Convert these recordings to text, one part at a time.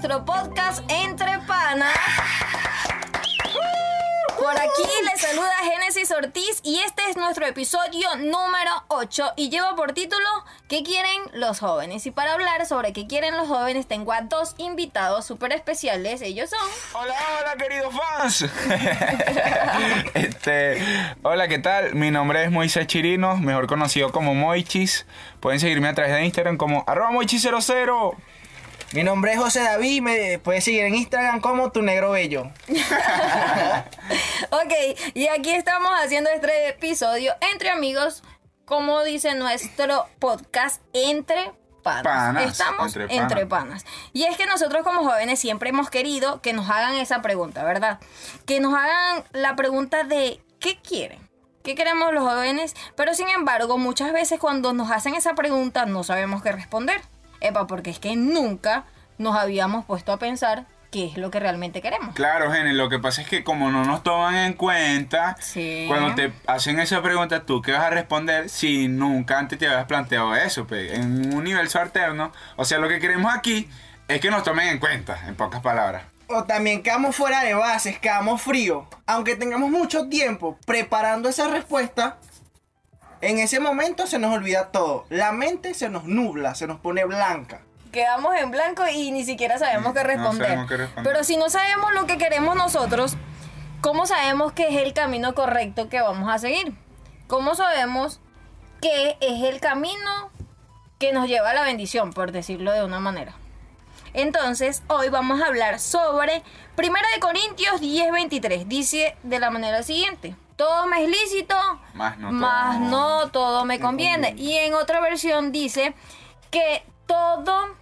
nuestro podcast Entre Panas. Por aquí les saluda Génesis Ortiz y este es nuestro episodio número 8 y lleva por título ¿Qué quieren los jóvenes? Y para hablar sobre qué quieren los jóvenes tengo a dos invitados súper especiales. Ellos son... Hola, hola queridos fans. este, hola, ¿qué tal? Mi nombre es Moisés Chirino, mejor conocido como Moichis. Pueden seguirme a través de Instagram como arroba moichis00. Mi nombre es José David, me puedes seguir en Instagram como tu negro bello. ok, y aquí estamos haciendo este episodio entre amigos, como dice nuestro podcast, entre panas. Panas, Estamos entre entre panas. panas. Y es que nosotros como jóvenes siempre hemos querido que nos hagan esa pregunta, ¿verdad? Que nos hagan la pregunta de ¿qué quieren? ¿Qué queremos los jóvenes? Pero sin embargo, muchas veces cuando nos hacen esa pregunta no sabemos qué responder. Epa, porque es que nunca nos habíamos puesto a pensar qué es lo que realmente queremos. Claro, Gene, lo que pasa es que como no nos toman en cuenta, Sí. cuando te hacen esa pregunta, ¿tú qué vas a responder si nunca antes te habías planteado eso? pe? En un universo alterno, o sea, lo que queremos aquí es que nos tomen en cuenta, en pocas palabras. O también quedamos fuera de bases, quedamos fríos. Aunque tengamos mucho tiempo preparando esa respuesta, en ese momento se nos olvida todo. La mente se nos nubla, se nos pone blanca. Quedamos en blanco y ni siquiera sabemos qué No responder. sabemos qué responder. Pero si no sabemos lo que queremos nosotros, ¿cómo sabemos que es el camino correcto que vamos a seguir? ¿Cómo sabemos que es el camino que nos lleva a la bendición, por decirlo de una manera? Entonces, hoy vamos a hablar sobre 1 de Corintios 10:23. Dice de la manera siguiente: Todo me es lícito, Más no todo. más no todo me conviene. Y en otra versión dice que todo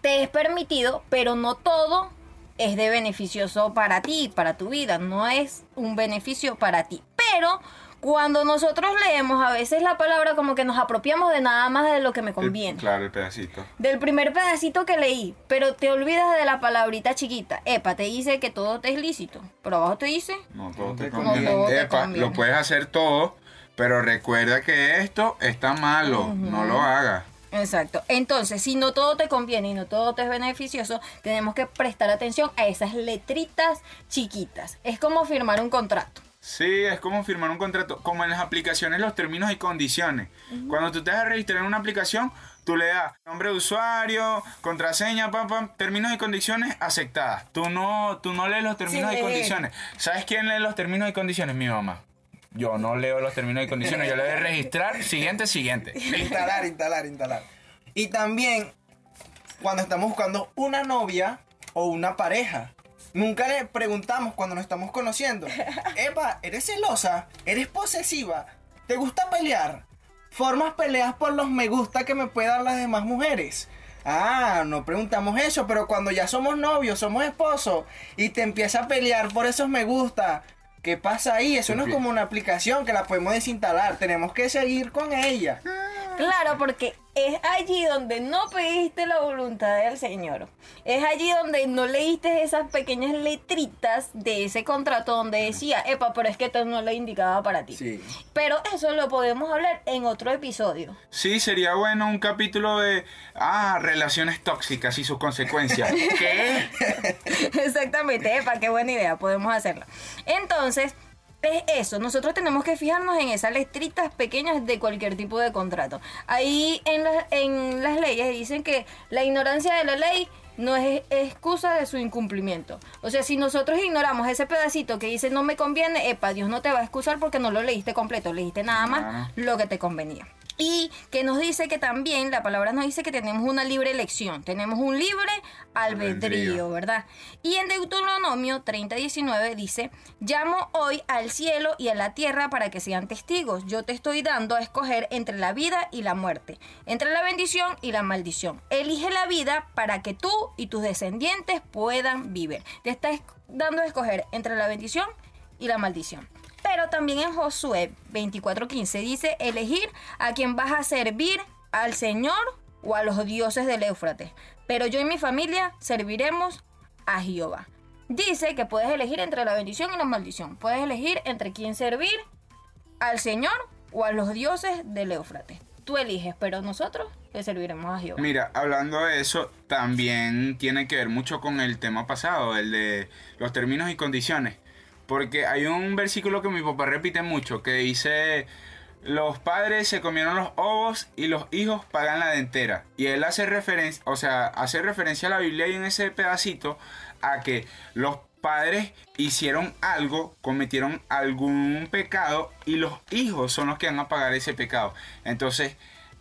te es permitido, pero no todo es de beneficioso para ti, para tu vida. No es un beneficio para ti. Pero cuando nosotros leemos a veces la palabra como que nos apropiamos de nada más de lo que me El- conviene. claro, el pedacito. Del primer pedacito que leí, pero te olvidas de la palabrita chiquita. Epa, te dice que todo te es lícito. Pero abajo te dice No todo te No conviene. todo te Epa, conviene. lo puedes hacer todo, pero recuerda que esto está malo. No lo hagas. Exacto. Entonces, si no todo te conviene y no todo te es beneficioso, tenemos que prestar atención a esas letritas chiquitas. Es como firmar un contrato. Sí, es como firmar un contrato, como en las aplicaciones los términos y condiciones. Cuando tú te vas a registrar en una aplicación, tú le das nombre de usuario, contraseña, pam, pam, términos y condiciones aceptadas. Tú no, tú no lees los términos Sí. y condiciones. ¿Sabes quién lee los términos y condiciones? Mi mamá. Yo no leo los términos y condiciones, yo le doy registrar, siguiente, siguiente. Instalar, instalar, instalar. Y también cuando estamos buscando una novia o una pareja. Nunca le preguntamos cuando nos estamos conociendo. Epa, ¿eres celosa? ¿Eres posesiva? ¿Te gusta pelear? ¿Formas peleas por los me gusta que me puedan dar las demás mujeres? Ah, no preguntamos eso, pero cuando ya somos novios, somos esposos y te empieza a pelear por esos me gusta, ¿qué pasa ahí? Eso no es como una aplicación que la podemos desinstalar, tenemos que seguir con ella. Claro, porque es allí donde no pediste la voluntad del Señor. Es allí donde no leíste esas pequeñas letritas de ese contrato donde decía, epa, pero es que esto no le indicaba para ti. Sí. Pero eso lo podemos hablar en otro episodio. Sí, sería bueno un capítulo de ah, relaciones tóxicas y sus consecuencias. ¿Qué? Exactamente, epa, qué buena idea, podemos hacerla. Entonces, es eso, nosotros tenemos que fijarnos en esas letritas pequeñas de cualquier tipo de contrato. Ahí en, la- en las leyes dicen que la ignorancia de la ley no es excusa de su incumplimiento. O sea, si nosotros ignoramos ese pedacito que dice no me conviene, epa, Dios no te va a excusar porque no lo leíste completo, leíste nada más Claro. lo que te convenía. Y que nos dice que también, la palabra nos dice que tenemos una libre elección, tenemos un libre albedrío. ¿verdad? Y en Deuteronomio 30:19 dice, llamo hoy al cielo y a la tierra para que sean testigos. Yo te estoy dando a escoger entre la vida y la muerte, entre la bendición y la maldición. Elige la vida para que tú y tus descendientes puedan vivir. Te está dando a escoger entre la bendición y la maldición. Pero también en Josué 24:15 dice elegir a quien vas a servir, al Señor o a los dioses del Éufrates. Pero yo y mi familia serviremos a Jehová. Dice que puedes elegir entre la bendición y la maldición. Puedes elegir entre quién servir, al Señor o a los dioses del Éufrates. tú eliges, pero nosotros le serviremos a Jehová. Mira, hablando de eso, también tiene que ver mucho con el tema pasado, el de los términos y condiciones. Porque hay un versículo que mi papá repite mucho, que dice, los padres se comieron los ovos y los hijos pagan la dentera. Y él hace referencia, o sea, hace referencia a la Biblia y en ese pedacito a que los padres hicieron algo, cometieron algún pecado y los hijos son los que van a pagar ese pecado. Entonces,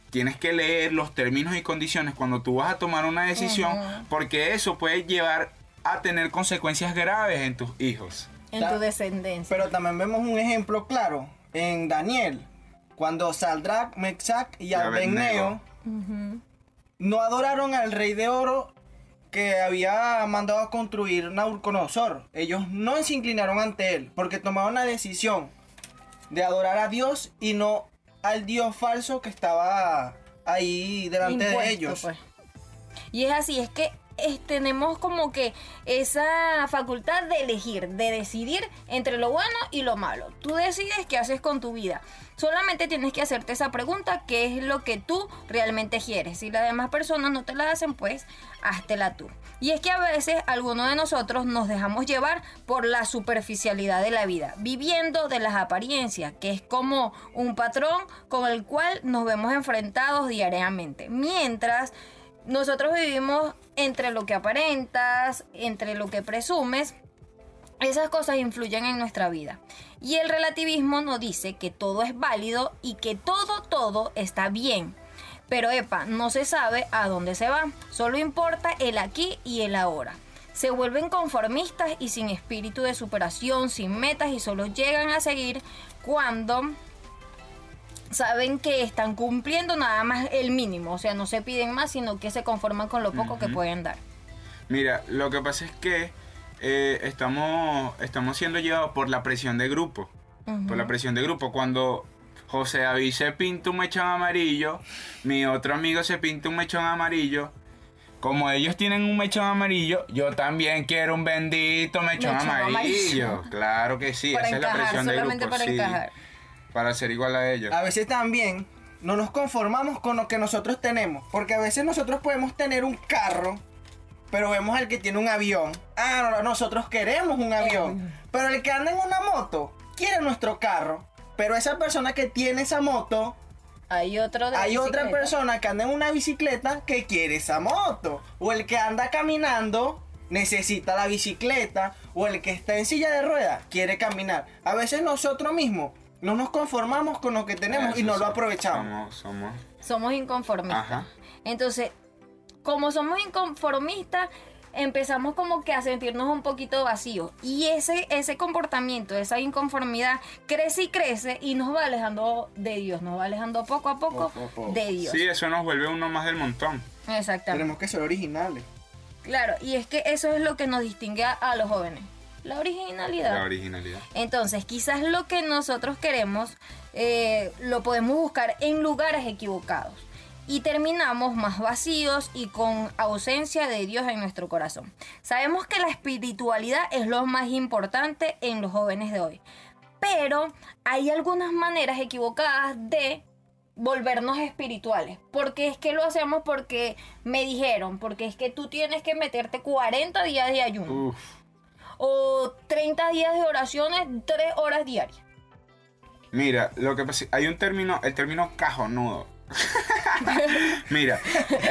tienes que leer los términos y condiciones cuando tú vas a tomar una decisión, porque eso puede llevar a tener consecuencias graves en tus hijos. En tu descendencia. Pero también vemos un ejemplo claro en Daniel, cuando Saldrach, Mexac y Abednego. No adoraron al rey de oro que había mandado a construir Nabucodonosor. Ellos no se inclinaron ante él porque tomaron la decisión de adorar a Dios y no al Dios falso que estaba ahí delante de Impuesto, ellos. pues. Y es así, es que tenemos como que esa facultad de elegir, de decidir entre lo bueno y lo malo. Tú decides qué haces con tu vida. Solamente tienes que hacerte esa pregunta, qué es lo que tú realmente quieres. Si las demás personas no te la hacen, pues háztela tú. Y es que a veces algunos de nosotros nos dejamos llevar por la superficialidad de la vida, viviendo de las apariencias, que es como un patrón con el cual nos vemos enfrentados diariamente. Mientras nosotros vivimos entre lo que aparentas, entre lo que presumes, esas cosas influyen en nuestra vida. Y el relativismo nos dice que todo es válido y que todo, todo está bien. Pero epa, no se sabe a dónde se va. Solo importa el aquí y el ahora. Se vuelven conformistas y sin espíritu de superación, sin metas y solo llegan a seguir cuando saben que están cumpliendo nada más el mínimo. O sea, no se piden más, sino que se conforman con lo poco que pueden dar. Mira, lo que pasa es que eh, estamos, estamos siendo llevados por la presión de grupo. Por la presión de grupo. Cuando José David se pinta un mechón amarillo, mi otro amigo se pinta un mechón amarillo. Como ellos tienen un mechón amarillo, yo también quiero un bendito mechón, Mechón amarillo. amarillo. Claro que sí, para esa es la presión de grupo. para sí, encajar. Para ser igual a ellos. A veces también no nos conformamos con lo que nosotros tenemos. Porque a veces nosotros podemos tener un carro, pero vemos al que tiene un avión. Ah, no, no, nosotros queremos un avión. Pero el que anda en una moto quiere nuestro carro. Pero esa persona que tiene esa moto, Hay otro de hay otra persona que anda en una bicicleta que quiere esa moto. O el que anda caminando necesita la bicicleta. O el que está en silla de ruedas quiere caminar. A veces nosotros mismos no nos conformamos con lo que tenemos y no lo aprovechamos. Somos, somos Somos inconformistas. Ajá. Entonces, como somos inconformistas, empezamos como que a sentirnos un poquito vacíos. Y ese, ese comportamiento, esa inconformidad, crece y crece y nos va alejando de Dios, nos va alejando poco a poco, Poco a poco. de Dios. Sí, eso nos vuelve uno más del montón. Exactamente. Tenemos que ser originales. Claro, y es que eso es lo que nos distingue a, a los jóvenes. La originalidad. La originalidad. Entonces, quizás lo que nosotros queremos eh, lo podemos buscar en lugares equivocados. Y terminamos más vacíos y con ausencia de Dios en nuestro corazón. Sabemos que la espiritualidad es lo más importante en los jóvenes de hoy. Pero hay algunas maneras equivocadas de volvernos espirituales. Porque es que lo hacemos porque me dijeron, porque es que tú tienes que meterte 40 días de ayuno Uf. O 30 días de oraciones, 3 horas diarias. Mira, lo que pasa, hay un término, el término cajonudo. Mira,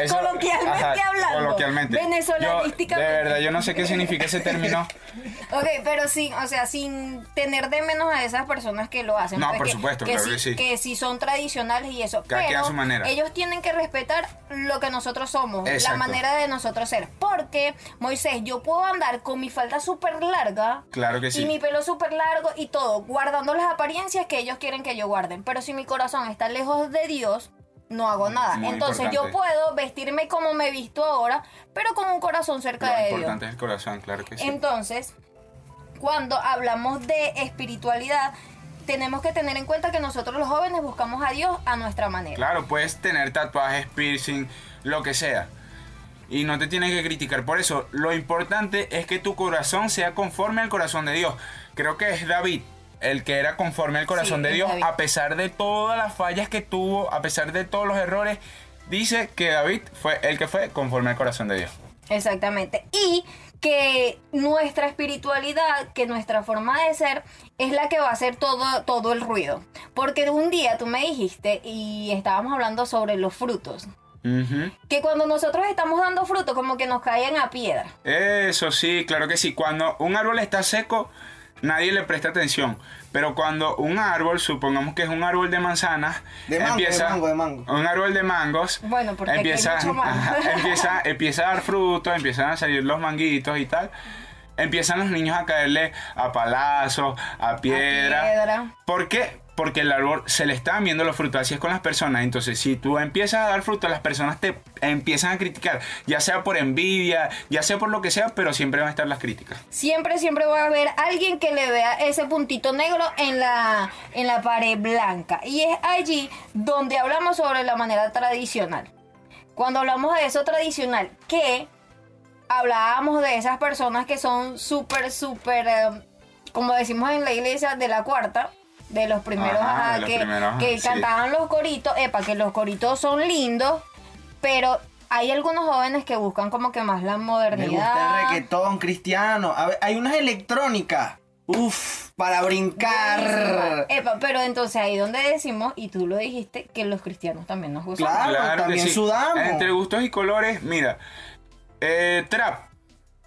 eso- Coloquialmente hablando, Coloquialmente. venezolanísticamente. Yo, de verdad, yo no sé qué significa ese término. Ok, pero sí, o sea, sin tener de menos a esas personas que lo hacen. No, pues, por que- supuesto, que claro sí, que sí. son tradicionales y eso. Cada quien a pero su manera. ellos tienen que respetar lo que nosotros somos, la manera de nosotros ser. Porque, Moisés, yo puedo andar con mi falda súper larga. Claro que sí. Y mi pelo súper largo y todo, guardando las apariencias que ellos quieren que yo guarden. Pero si mi corazón está lejos de Dios, no hago nada. Muy Entonces yo puedo vestirme como me he visto ahora, pero con un corazón cerca Lo de Dios. importante es el corazón, claro que sí. Entonces, cuando hablamos de espiritualidad, tenemos que tener en cuenta que nosotros los jóvenes buscamos a Dios a nuestra manera. Claro, puedes tener tatuajes, piercing, lo que sea. Y no te tienes que criticar por eso. Lo importante es que tu corazón sea conforme al corazón de Dios. Creo que es David el que era conforme al corazón Sí, de Dios, a pesar de todas las fallas que tuvo, a pesar de todos los errores, dice que David fue el que fue conforme al corazón de Dios. Exactamente. Y que nuestra espiritualidad, que nuestra forma de ser, es la que va a hacer todo, todo el ruido. Porque un día tú me dijiste, y estábamos hablando sobre los frutos, que cuando nosotros estamos dando frutos, como que nos caen a piedra. Eso sí, claro que sí. Cuando un árbol está seco, nadie le presta atención. Pero cuando un árbol, supongamos que es un árbol de manzanas, De mango, empieza, de mango, de mango. Un árbol de mangos. Bueno, porque aquí hay empieza, mucho mango. ajá, empieza, empieza a dar frutos, empiezan a salir los manguitos y tal. Empiezan los niños a caerle a palazos, a piedra. piedra. ¿Por qué? Porque el árbol se le están viendo los frutos, así es con las personas. Entonces, si tú empiezas a dar frutos, las personas te empiezan a criticar, ya sea por envidia, ya sea por lo que sea, pero siempre van a estar las críticas. Siempre, siempre va a haber alguien que le vea ese puntito negro en la, en la pared blanca. Y es allí donde hablamos sobre la manera tradicional. Cuando hablamos de eso tradicional, que hablábamos de esas personas que son súper, súper, eh, como decimos en la iglesia, de la cuarta. De los primeros, Ajá, ajá, de los que, primeros, que sí. cantaban los coritos, epa, que los coritos son lindos, pero hay algunos jóvenes que buscan como que más la Me modernidad. gusta el reggaetón cristiano. Ver, hay unas electrónicas. Uf, para brincar. Epa, pero entonces ahí donde decimos, y tú lo dijiste, que los cristianos también nos gustan. Claro. también sudamos. Entre gustos y colores, mira, eh, trap.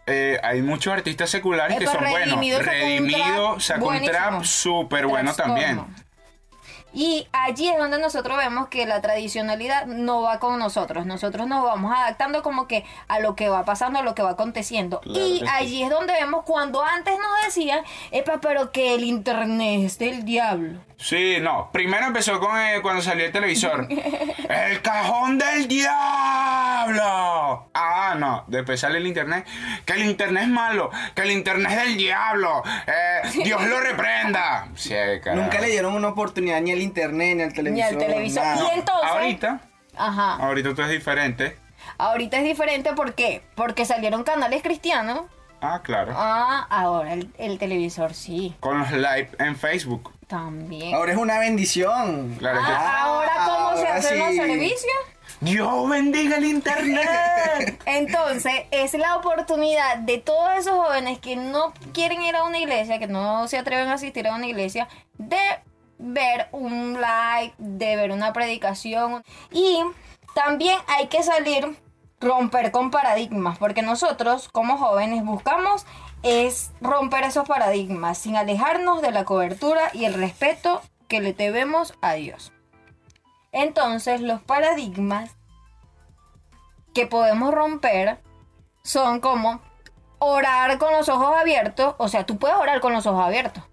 Eh, hay muchos artistas seculares que son Redimido buenos. Redimido sacó un trap súper bueno también. Y allí es donde nosotros vemos que la tradicionalidad no va con nosotros. Nosotros nos vamos adaptando como que a lo que va pasando, a lo que va aconteciendo. Claro y sí. allí es donde vemos cuando antes nos decían, epa, pero que el internet es del diablo. Sí, no. Primero empezó con eh, cuando salió el televisor. ¡El cajón del diablo! Ah, no. Después sale el internet. Que el internet es malo. Que el internet es del diablo. Eh, Dios lo reprenda. Sí. Nunca le dieron una oportunidad ni al internet, ni al televisor. televisor. nada. Y entonces- Ahorita, Ajá. ahorita todo es diferente. Ahorita es diferente, ¿por qué? Porque salieron canales cristianos. Ah, claro. Ah, ahora el, el televisor sí, Con los live en Facebook. también. Ahora es una bendición. Claro que Ah, ahora cómo se ahora hacen los sí. servicios. Dios bendiga el internet. Entonces, es la oportunidad de todos esos jóvenes que no quieren ir a una iglesia, que no se atreven a asistir a una iglesia, de ver un like, de ver una predicación. Y también hay que salir, romper con paradigmas, porque nosotros como jóvenes buscamos es romper esos paradigmas sin alejarnos de la cobertura y el respeto que le debemos a Dios. Entonces, los paradigmas que podemos romper son como orar con los ojos abiertos. O sea, tú puedes orar con los ojos abiertos.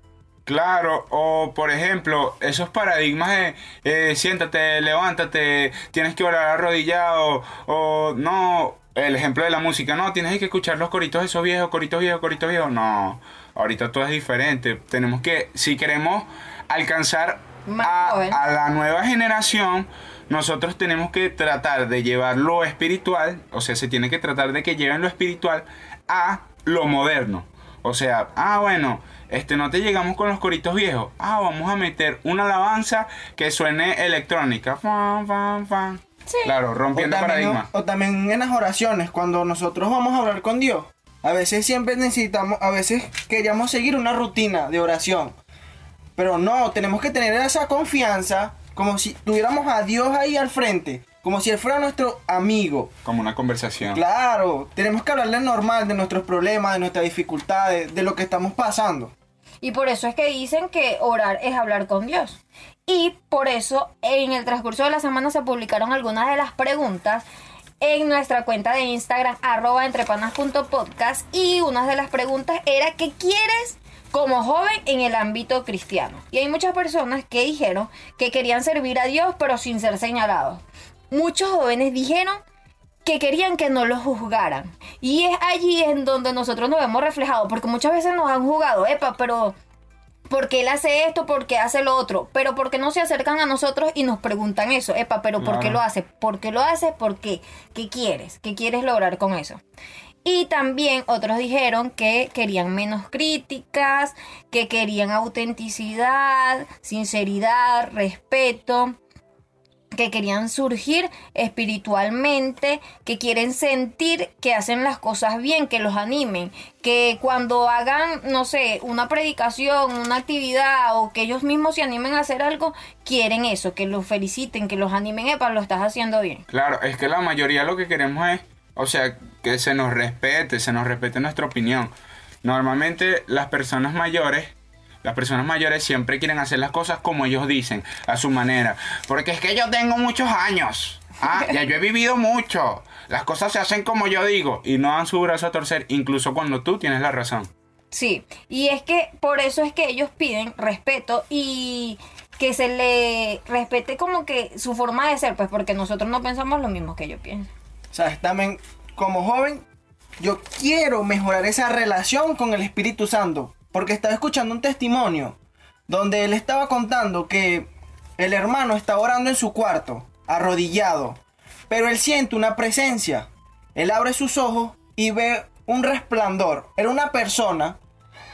Claro, o por ejemplo, esos paradigmas de eh, siéntate, levántate, tienes que orar arrodillado, o no, el ejemplo de la música, no, tienes que escuchar los coritos esos viejos, coritos viejos, coritos viejos, no, ahorita todo es diferente, tenemos que, si queremos alcanzar a, a la nueva generación, nosotros tenemos que tratar de llevar lo espiritual, o sea, se tiene que tratar de que lleven lo espiritual a lo moderno. O sea, ah, bueno, este no te llegamos con los coritos viejos. Ah, vamos a meter una alabanza que suene electrónica. Fan, fan, fan. Sí. Claro, O rompiendo también, paradigma. o también en las oraciones, cuando nosotros vamos a hablar con Dios, a veces siempre necesitamos, a veces queríamos seguir una rutina de oración. Pero no, tenemos que tener esa confianza, como si tuviéramos a Dios ahí al frente, como si Él fuera nuestro amigo. Como una conversación. Claro, tenemos que hablarle normal de nuestros problemas, de nuestras dificultades, de lo que estamos pasando. Y por eso es que dicen que orar es hablar con Dios. Y por eso en el transcurso de la semana se publicaron algunas de las preguntas en nuestra cuenta de Instagram, arroba entrepanas.podcast. Y una de las preguntas era, ¿qué quieres como joven en el ámbito cristiano? Y hay muchas personas que dijeron que querían servir a Dios pero sin ser señalados. Muchos jóvenes dijeron que querían que no los juzgaran. Y es allí en donde nosotros nos vemos reflejados, porque muchas veces nos han jugado, epa, pero ¿por qué él hace esto? ¿Por qué hace lo otro? Pero ¿por qué no se acercan a nosotros y nos preguntan eso? Epa, pero ¿por qué Claro. lo hace? ¿Por qué lo hace? ¿Por qué? ¿Qué quieres? ¿Qué quieres lograr con eso? Y también otros dijeron que querían menos críticas, que querían autenticidad, sinceridad, respeto que querían surgir espiritualmente, que quieren sentir que hacen las cosas bien, que los animen, que cuando hagan, no sé, una predicación, una actividad o que ellos mismos se animen a hacer algo, quieren eso, que los feliciten, que los animen, epa, lo estás haciendo bien. Claro, es que la mayoría lo que queremos es, o sea, que se nos respete, se nos respete nuestra opinión. Normalmente las personas mayores las personas mayores siempre quieren hacer las cosas como ellos dicen, a su manera. Porque es que yo tengo muchos años. Ah, ya yo he vivido mucho. Las cosas se hacen como yo digo y no dan su brazo a torcer, incluso cuando tú tienes la razón. Sí, y es que por eso es que ellos piden respeto y que se le respete como que su forma de ser, pues porque nosotros no pensamos lo mismo que ellos piensan. O sea, también como joven, yo quiero mejorar esa relación con el Espíritu Santo porque estaba escuchando un testimonio donde él estaba contando que el hermano está orando en su cuarto, arrodillado, pero él siente una presencia. Él abre sus ojos y ve un resplandor. Era una persona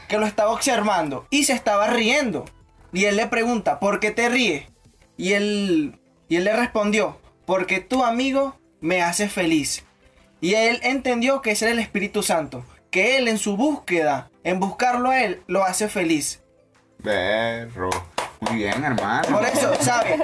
que lo estaba observando y se estaba riendo. Y él le pregunta, ¿por qué te ríes? Y él, y él le respondió, porque tu amigo me hace feliz. Y él entendió que ese era el Espíritu Santo, que él en su búsqueda en buscarlo a él, lo hace feliz. Berro. Muy bien, hermano. Por eso, ¿sabes?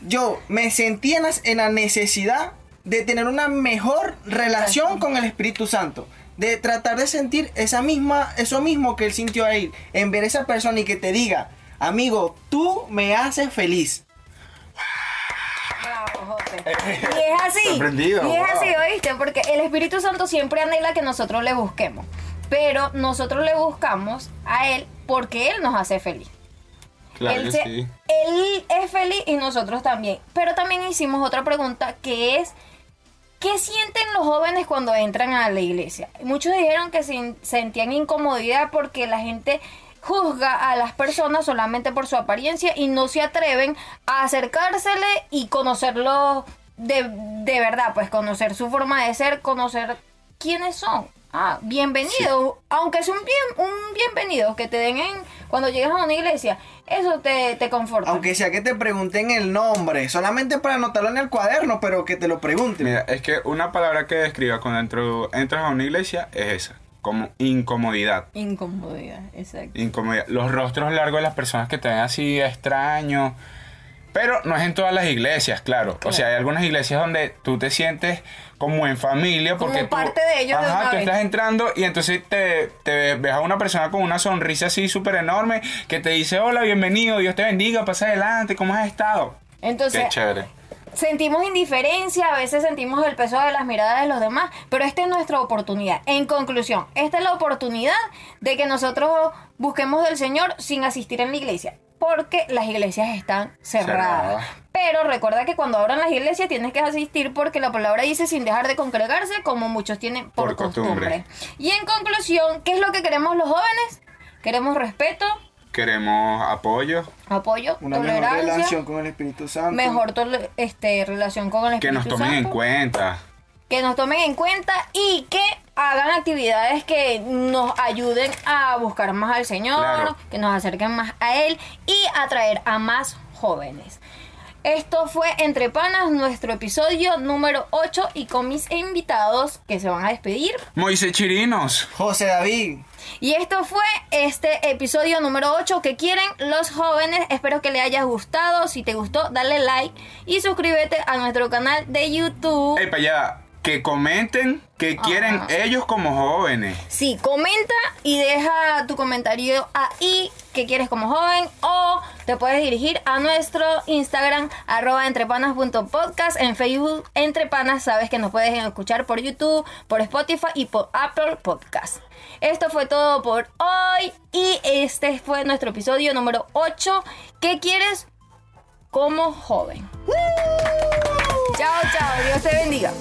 Yo me sentí en la necesidad de tener una mejor relación con el Espíritu Santo. De tratar de sentir esa misma, eso mismo que él sintió ahí. En ver a esa persona y que te diga, amigo, tú me haces feliz. Y es así. Y es así, ¿oíste? Porque el Espíritu Santo siempre anhela que nosotros le busquemos pero nosotros le buscamos a Él porque Él nos hace feliz. Claro él, sí. él es feliz y nosotros también. Pero también hicimos otra pregunta que es, ¿qué sienten los jóvenes cuando entran a la iglesia? Muchos dijeron que sentían incomodidad porque la gente juzga a las personas solamente por su apariencia y no se atreven a acercársele y conocerlo de, de verdad, pues conocer su forma de ser, conocer quiénes son. Ah, bienvenido. Aunque es un bien, un bienvenido que te den en cuando llegas a una iglesia, eso te, te conforta. Aunque sea que te pregunten el nombre, solamente para anotarlo en el cuaderno, pero que te lo pregunten. Mira, es que una palabra que describa cuando entras a una iglesia es esa, como incomodidad. Incomodidad, exacto. Incomodidad. Los rostros largos de las personas que te ven así extraños. Pero no es en todas las iglesias, claro. O sea, hay algunas iglesias donde tú te sientes como en familia porque como parte de ellos ajá, de tú estás entrando y entonces te, te ves a una persona con una sonrisa así súper enorme que te dice hola bienvenido Dios te bendiga pasa adelante cómo has estado entonces qué chévere sentimos indiferencia, a veces sentimos el peso de las miradas de los demás, pero esta es nuestra oportunidad. En conclusión, esta es la oportunidad de que nosotros busquemos del Señor sin asistir en la iglesia porque las iglesias están cerradas. Pero recuerda que cuando abran las iglesias tienes que asistir porque la palabra dice sin dejar de congregarse como muchos tienen por, costumbre. Y en conclusión, ¿qué es lo que queremos los jóvenes? Queremos respeto. Queremos apoyo. Apoyo, Una tolerancia. mejor relación con el Espíritu Santo. Mejor este, relación con el Que Espíritu nos tomen en Santo. cuenta. que nos tomen en cuenta y que hagan actividades que nos ayuden a buscar más al Señor, Claro. que nos acerquen más a Él y atraer a más jóvenes. Esto fue Entre Panas, nuestro episodio número 8 y con mis invitados que se van a despedir. Moisés Chirinos. José David. Y esto fue este episodio número 8 que quieren los jóvenes. Espero que les haya gustado. Si te gustó, dale like y suscríbete a nuestro canal de YouTube. Ey, para allá. Que comenten que quieren ellos como jóvenes. Sí, comenta y deja tu comentario ahí que quieres como joven o te puedes dirigir a nuestro Instagram arroba entrepanas.podcast en Facebook Entrepanas sabes que nos puedes escuchar por YouTube, por Spotify y por Apple Podcast. Esto fue todo por hoy y este fue nuestro episodio número 8. ¿Qué quieres como joven? Chao, chao, Dios te bendiga.